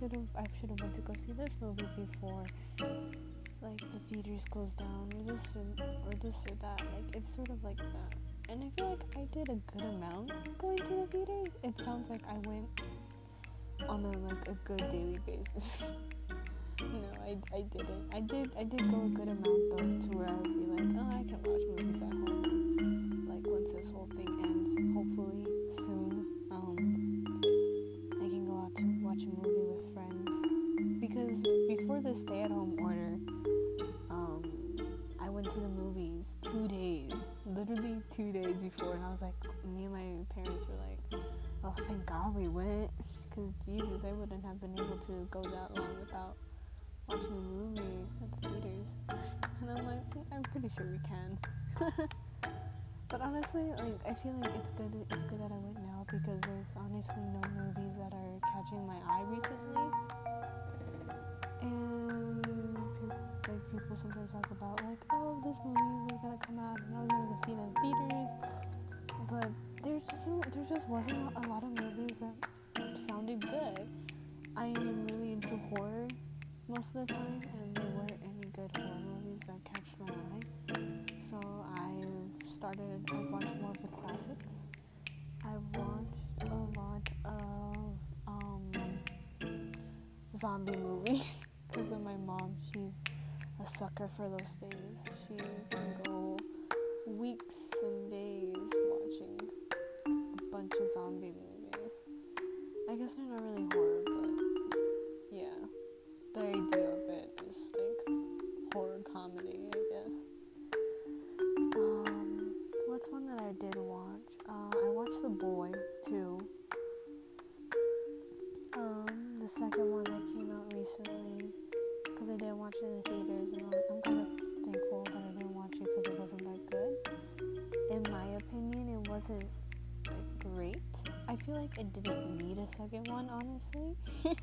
should have, I should have went to go see this movie before, like the theaters closed down, or this or, or this or that. Like it's sort of like that, and I feel like I did a good amount going to the theaters. It sounds like I went on a like a good daily basis. no, I, I didn't. I did I did go a good amount though to where I would be like, oh, I can watch um, I went to the movies two days, literally two days before, and I was like, me and my parents were like, oh, thank God we went because Jesus, I wouldn't have been able to go that long without watching a movie at the theaters. And I'm like, I'm pretty sure we can. but honestly, like I feel like it's good. It's good that I went now because there's honestly no movies that are catching my eye recently. And like people sometimes talk about like, oh, this movie was gonna come out and I was gonna go see it in theaters, but there just there just wasn't a lot of movies that sounded good. I am really into horror most of the time, and there weren't any good horror movies that catch my eye. So I've started, I've watched more of the classics. I've watched a lot of um, zombie movies because of my mom. A sucker for those things. She can go weeks and days didn't need a second one, honestly.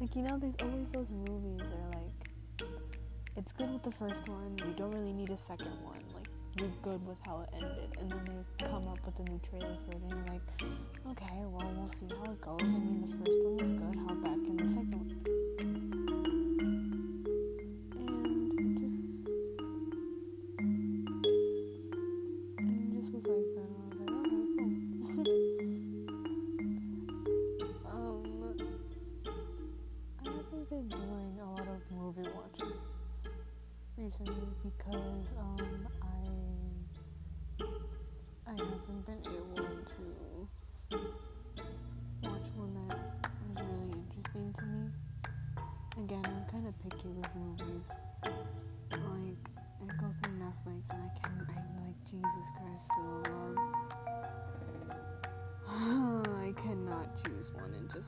like, you know, there's always those movies that are like, it's good with the first one, you don't really need a second one. Like, you're good with how it ended. And then they come up with a new trailer for it, and you're like, okay, well, we'll see how it goes. I mean, the first one was good, how bad can the second one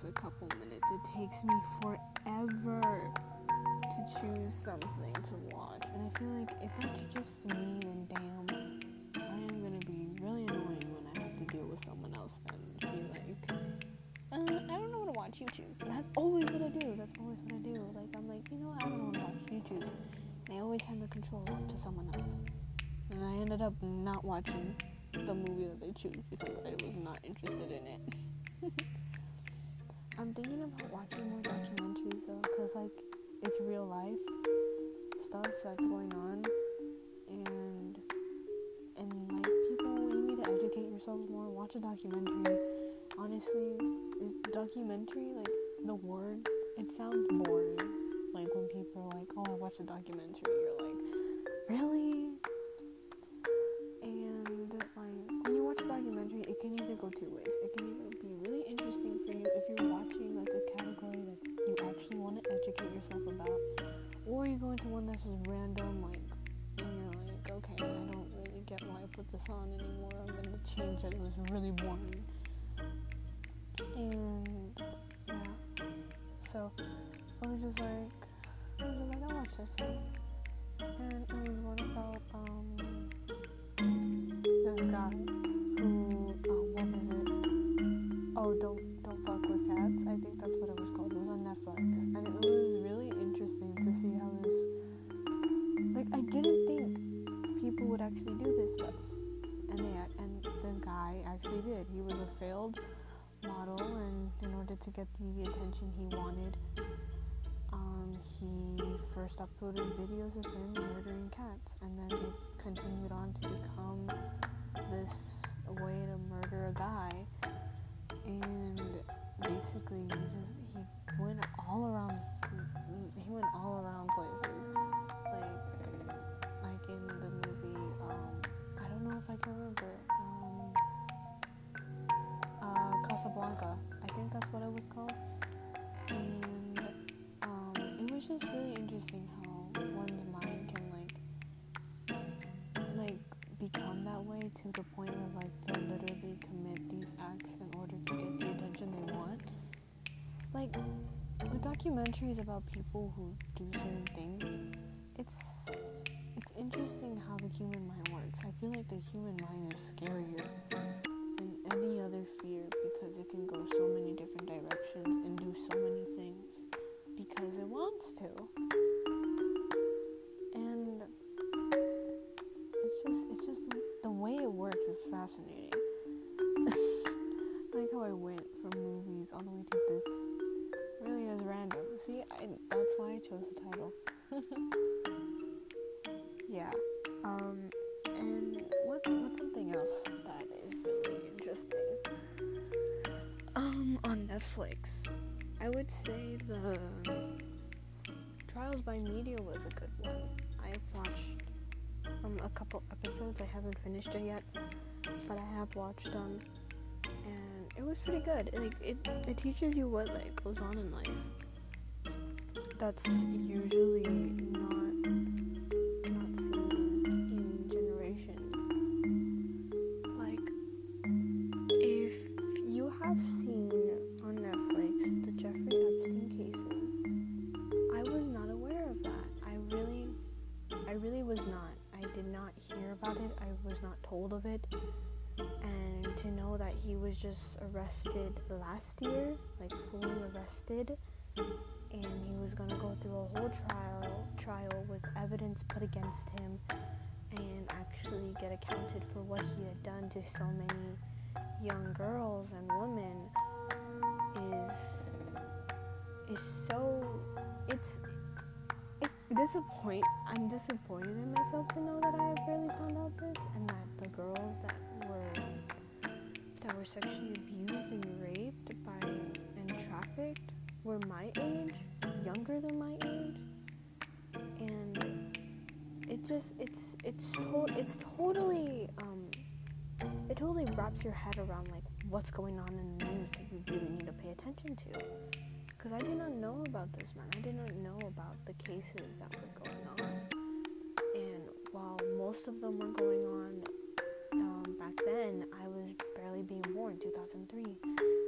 a couple minutes. It takes me forever to choose something to watch. And I feel like if it's just me, then damn, I am gonna be really annoying when I have to deal with someone else and be like, uh, I don't know what to watch, you choose. That's always what I do. That's always what I do. Like, I'm like, you know what, I don't what to watch, you choose. And I always hand the control off to someone else. And I ended up not watching the movie that they choose because I was not interested in it. I'm thinking about watching more documentaries though, because like it's real life stuff that's going on and and like people you need to educate yourself more watch a documentary. Honestly documentary like the words it sounds boring. Like when people are like oh i watched a documentary you're like really gonna it. Was really boring. And yeah, so I was just like, I was like, I'll watch this one. And it was one about um order to get the attention he wanted, um, he first uploaded videos of him murdering cats, and then it continued on to become this way to murder a guy. And basically, he just he went all around. He went all around places, like like in the movie. Um, I don't know if I can remember. Um, uh, Casablanca. Think that's what it was called. And um, it was just really interesting how one's mind can like like become that way to the point where like they literally commit these acts in order to get the attention they want. Like with documentaries about people who do certain things, it's it's interesting how the human mind works. I feel like the human mind is scarier than any other fear because it can go fascinating. like how I went from movies all the way to this really is random. See, I, that's why I chose the title. yeah. Um, and what's what's something else that is really interesting? Um, on Netflix, I would say the Trials by Media was a good one. Um a couple episodes. I haven't finished it yet, but I have watched them, and it was pretty good. Like it, it teaches you what like goes on in life. That's usually not to know that he was just arrested last year, like fully arrested, and he was gonna go through a whole trial, trial with evidence put against him, and actually get accounted for what he had done to so many young girls and women is is so it's it disappoint I'm disappointed in myself to know that I have barely found out this and that the girls that that were sexually abused and raped by and trafficked were my age, younger than my age, and it just it's it's to- it's totally um it totally wraps your head around like what's going on in the news that you really need to pay attention to. Because I did not know about this man. I did not know about the cases that were going on. And while most of them were going on um, back then, I was barely being born, 2003,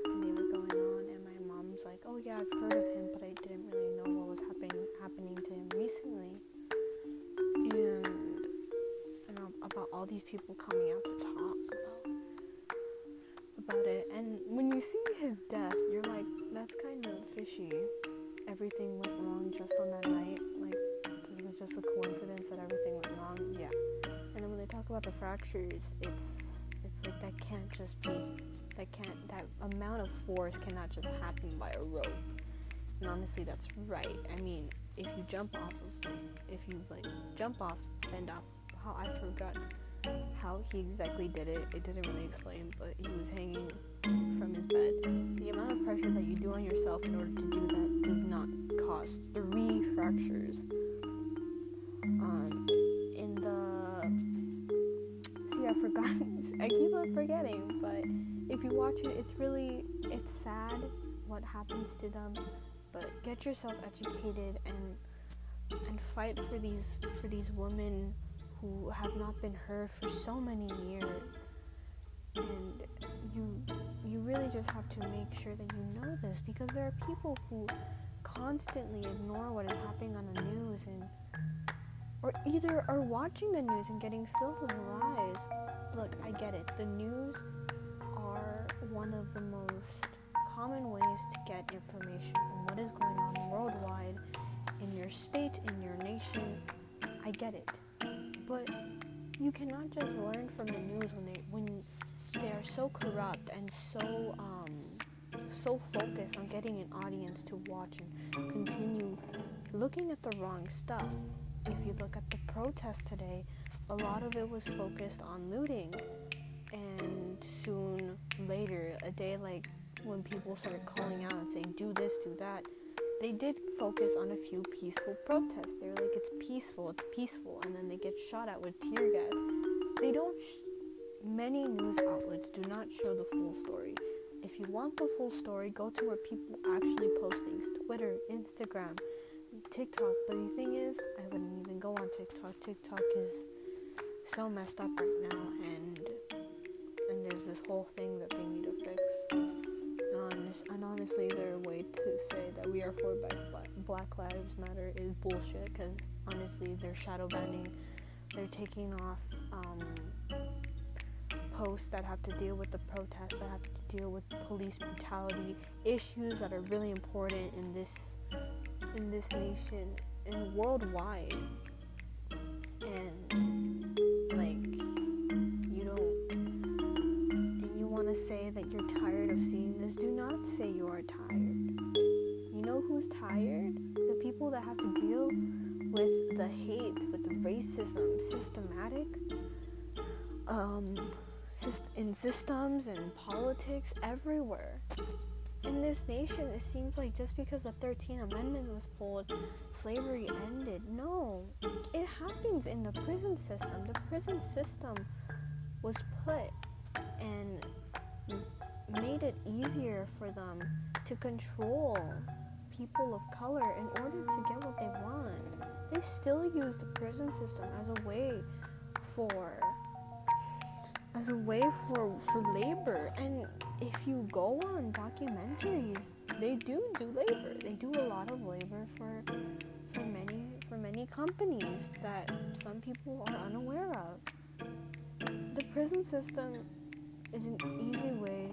and they were going on. And my mom's like, "Oh yeah, I've heard of him, but I didn't really know what was happening happening to him recently." And and um, about all these people coming out to talk about about it. And when you see his death, you're like, that's kind of fishy. Everything went wrong just on that night. Like it was just a coincidence that everything went wrong. Yeah. And then when they talk about the fractures, it's that can't just be that can't that amount of force cannot just happen by a rope. And honestly, that's right. I mean, if you jump off of, if you like jump off, bend off, how I forgot how he exactly did it. It didn't really explain, but he was hanging from his bed. The amount of pressure that you do on yourself in order to do that does not cause three fractures. Um, I keep on forgetting, but if you watch it, it's really it's sad what happens to them. But get yourself educated and and fight for these for these women who have not been heard for so many years. And you you really just have to make sure that you know this because there are people who constantly ignore what is happening on the news and or either are watching the news and getting filled with lies. Look, I get it. The news are one of the most common ways to get information on what is going on worldwide in your state, in your nation. I get it. But you cannot just learn from the news when they when they are so corrupt and so um, so focused on getting an audience to watch and continue looking at the wrong stuff. If you look at the protest today, a lot of it was focused on looting. And soon later, a day like when people started calling out and saying, do this, do that, they did focus on a few peaceful protests. They were like, it's peaceful, it's peaceful. And then they get shot at with tear gas. They don't, sh- many news outlets do not show the full story. If you want the full story, go to where people actually post things Twitter, Instagram, TikTok. But the thing is, I wouldn't even go on TikTok. TikTok is so messed up right now, and and there's this whole thing that they need to fix. And honestly, their way to say that we are for Black Lives Matter is bullshit. Because honestly, they're shadow banning. They're taking off um, posts that have to deal with the protests, that have to deal with police brutality, issues that are really important in this in this nation and worldwide. And like you don't and you want to say that you're tired of seeing this, do not say you are tired. You know who's tired? The people that have to deal with the hate, with the racism, systematic um in systems and politics everywhere. In this nation, it seems like just because the 13th Amendment was pulled, slavery ended. No, it happens in the prison system. The prison system was put and made it easier for them to control people of color in order to get what they want. They still use the prison system as a way for as a way for for labor and if you go on documentaries they do do labor they do a lot of labor for for many for many companies that some people are unaware of the prison system is an easy way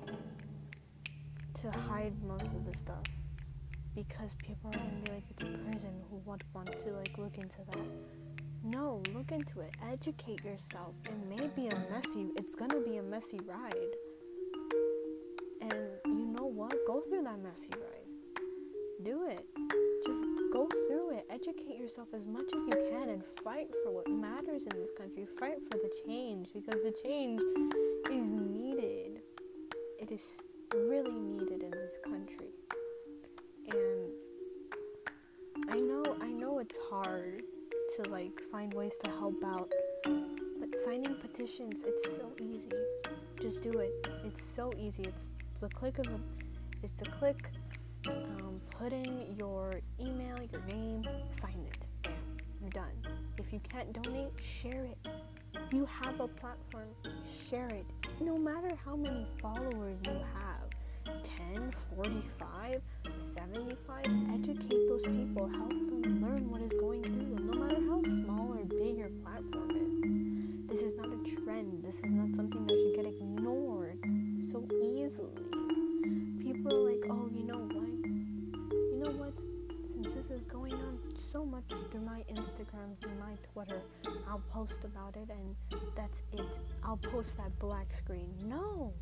to hide most of the stuff because people are gonna be like it's a prison who would want to like look into that no, look into it. Educate yourself. It may be a messy, it's gonna be a messy ride. Yourself as much as you can and fight for what matters in this country. Fight for the change because the change is needed. It is really needed in this country. And I know I know it's hard to like find ways to help out. But signing petitions, it's so easy. Just do it. It's so easy. It's the click of a, it's to click, um, put in your email, your name, sign it. You're done. If you can't donate, share it. You have a platform, share it. No matter how many followers you have 10, 45, 75, educate those people, help them learn what is going through them, no matter how small or big your platform is. This is not a trend, this is not something that Twitter, I'll post about it and that's it. I'll post that black screen. No!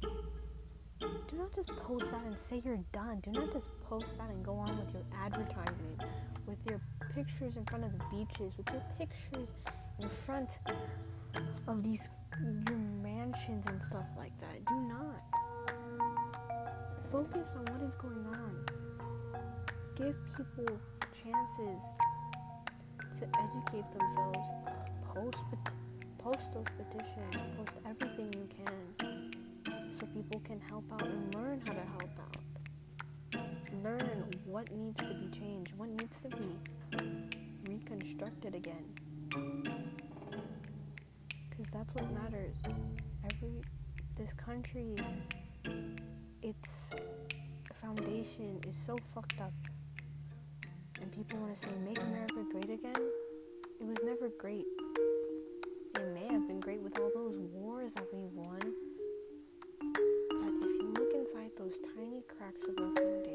do not just post that and say you're done. Do not just post that and go on with your advertising, with your pictures in front of the beaches, with your pictures in front of these your mansions and stuff like that. Do not. Focus on what is going on. Give people chances to educate themselves. Post post those petitions. Post everything you can so people can help out and learn how to help out. Learn what needs to be changed, what needs to be reconstructed again. Because that's what matters. Every this country, its foundation is so fucked up. And people want to say, make America great again. It was never great. It may have been great with all those wars that we won but if you look inside those tiny cracks of our foundation,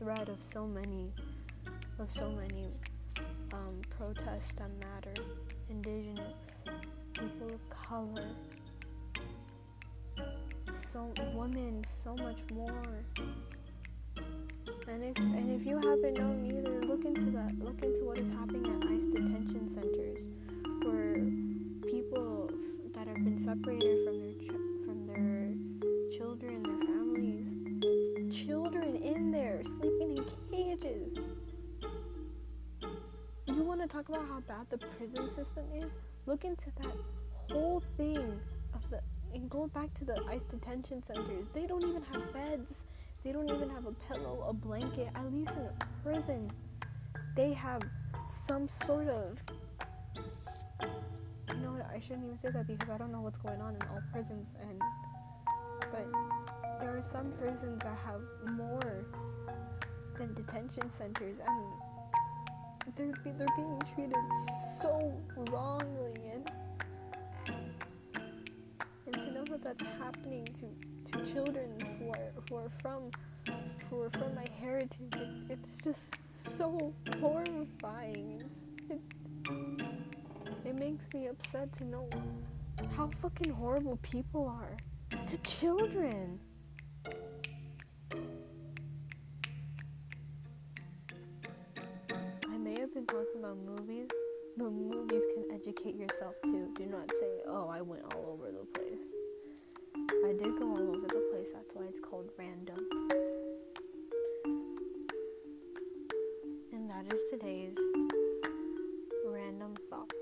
thread of so many of so many um, protests that matter. Indigenous, people of color, so women, so much more. And if and if you haven't known either, system is? Look into that whole thing of the and go back to the ICE detention centers. They don't even have beds they don't even have a pillow, a blanket. At least in a prison, they have some sort of. You know? I shouldn't even say that because I don't know what's going on in all prisons, and but there are some prisons that have more than detention centers, and they're they're being treated so wrongly, and and to know that that's happening to to children who are who are from who are from my heritage. It, it's just so horrifying. It, it makes me upset to know how fucking horrible people are to children. Talking about movies, but movies can educate yourself too. Do not say, oh, I went all over the place. I did go all over the place, that's why it's called random. And that is today's random thought.